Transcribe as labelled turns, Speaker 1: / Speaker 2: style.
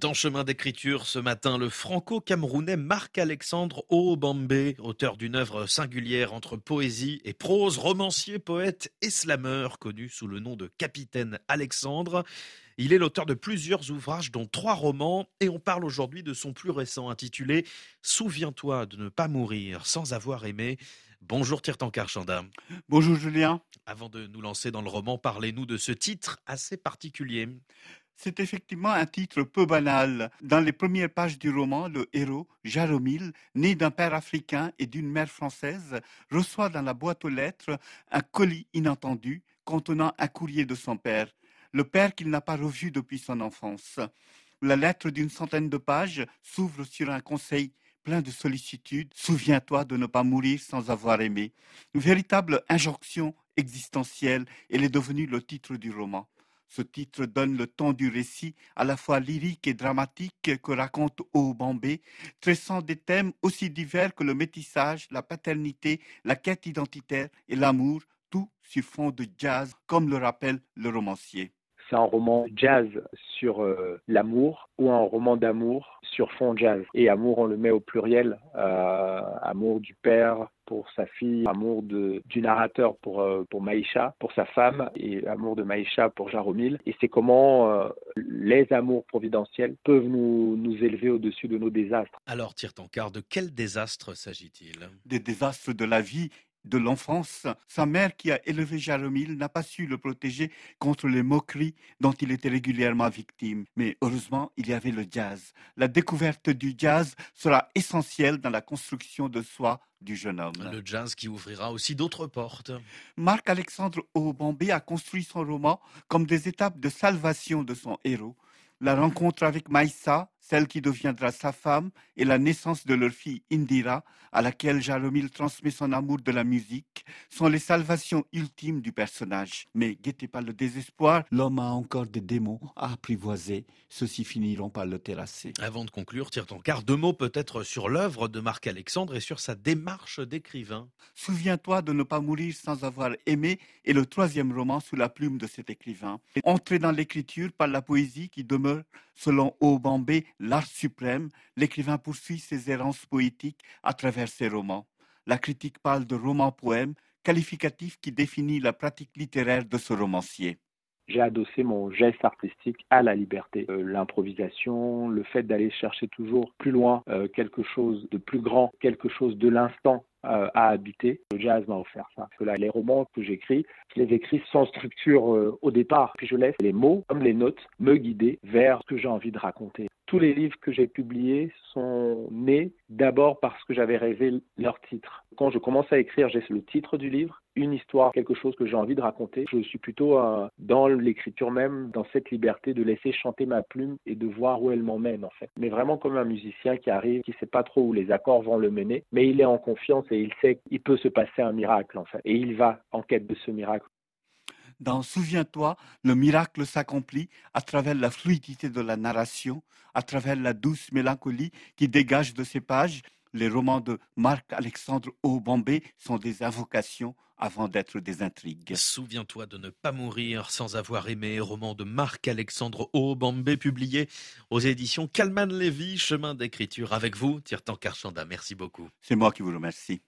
Speaker 1: Dans Chemin d'écriture ce matin, le franco-camerounais Marc-Alexandre Obambé, auteur d'une œuvre singulière entre poésie et prose, romancier, poète et slameur, connu sous le nom de Capitaine Alexandre. Il est l'auteur de plusieurs ouvrages, dont trois romans, et on parle aujourd'hui de son plus récent intitulé Souviens-toi de ne pas mourir sans avoir aimé. Bonjour Tirtankar Chanda.
Speaker 2: Bonjour Julien.
Speaker 1: Avant de nous lancer dans le roman, parlez-nous de ce titre assez particulier.
Speaker 2: C'est effectivement un titre peu banal. Dans les premières pages du roman, le héros, Jaromil, né d'un père africain et d'une mère française, reçoit dans la boîte aux lettres un colis inattendu contenant un courrier de son père, le père qu'il n'a pas revu depuis son enfance. La lettre d'une centaine de pages s'ouvre sur un conseil plein de sollicitude. Souviens-toi de ne pas mourir sans avoir aimé. Une véritable injonction existentielle, elle est devenue le titre du roman. Ce titre donne le ton du récit, à la fois lyrique et dramatique, que raconte Bambé, tressant des thèmes aussi divers que le métissage, la paternité, la quête identitaire et l'amour, tout sur fond de jazz, comme le rappelle le romancier
Speaker 3: c'est un roman jazz sur euh, l'amour ou un roman d'amour sur fond jazz. Et amour, on le met au pluriel, euh, amour du père pour sa fille, amour de, du narrateur pour, euh, pour Maïcha, pour sa femme, et amour de Maïcha pour Jaromil. Et c'est comment les amours providentiels peuvent nous, nous élever au-dessus de nos désastres.
Speaker 1: Alors, Tirtankar, de quel désastre s'agit-il?
Speaker 2: Des désastres de la vie de l'enfance, sa mère qui a élevé Jaromil n'a pas su le protéger contre les moqueries dont il était régulièrement victime. Mais heureusement, il y avait le jazz. La découverte du jazz sera essentielle dans la construction de soi du jeune homme.
Speaker 1: Le jazz qui ouvrira aussi d'autres portes.
Speaker 2: Marc-Alexandre Aubambé a construit son roman comme des étapes de salvation de son héros. La rencontre avec Maïssa, celle qui deviendra sa femme, et la naissance de leur fille Indira, à laquelle Jaromil transmet son amour de la musique, sont les salvations ultimes du personnage. Mais guettez pas le désespoir, l'homme a encore des démons à apprivoiser, ceux-ci finiront par le terrasser.
Speaker 1: Avant de conclure, tire ton quart, deux mots peut-être sur l'œuvre de Marc Alexandre et sur sa démarche d'écrivain.
Speaker 2: Souviens-toi de ne pas mourir sans avoir aimé est le troisième roman sous la plume de cet écrivain. Entrer dans l'écriture par la poésie qui demeure, selon Aubambé, l'art suprême, l'écrivain poursuit ses errances poétiques à travers ses romans. La critique parle de roman-poème, qualificatif qui définit la pratique littéraire de ce romancier
Speaker 3: j'ai adossé mon geste artistique à la liberté, euh, l'improvisation, le fait d'aller chercher toujours plus loin euh, quelque chose de plus grand, quelque chose de l'instant euh, à habiter. Le jazz m'a offert ça. Que les romans que j'écris, je les écris sans structure au départ, puis je laisse les mots comme les notes me guider vers ce que j'ai envie de raconter tous les livres que j'ai publiés sont nés d'abord parce que j'avais rêvé leur titre. Quand je commence à écrire, j'ai le titre du livre, une histoire, quelque chose que j'ai envie de raconter. Je suis plutôt euh, dans l'écriture même, dans cette liberté de laisser chanter ma plume et de voir où elle m'emmène en fait. Mais vraiment comme un musicien qui arrive, qui sait pas trop où les accords vont le mener, mais il est en confiance et il sait qu'il peut se passer un miracle en fait. Et il va en quête de ce miracle
Speaker 2: dans Souviens-toi, le miracle s'accomplit à travers la fluidité de la narration, à travers la douce mélancolie qui dégage de ces pages. Les romans de Marc-Alexandre Aubambé sont des invocations avant d'être des intrigues.
Speaker 1: Souviens-toi de ne pas mourir sans avoir aimé, roman de Marc-Alexandre Aubambé, publié aux éditions Calman Lévy, chemin d'écriture avec vous, Tirtan Karchanda. Merci beaucoup.
Speaker 2: C'est moi qui vous remercie.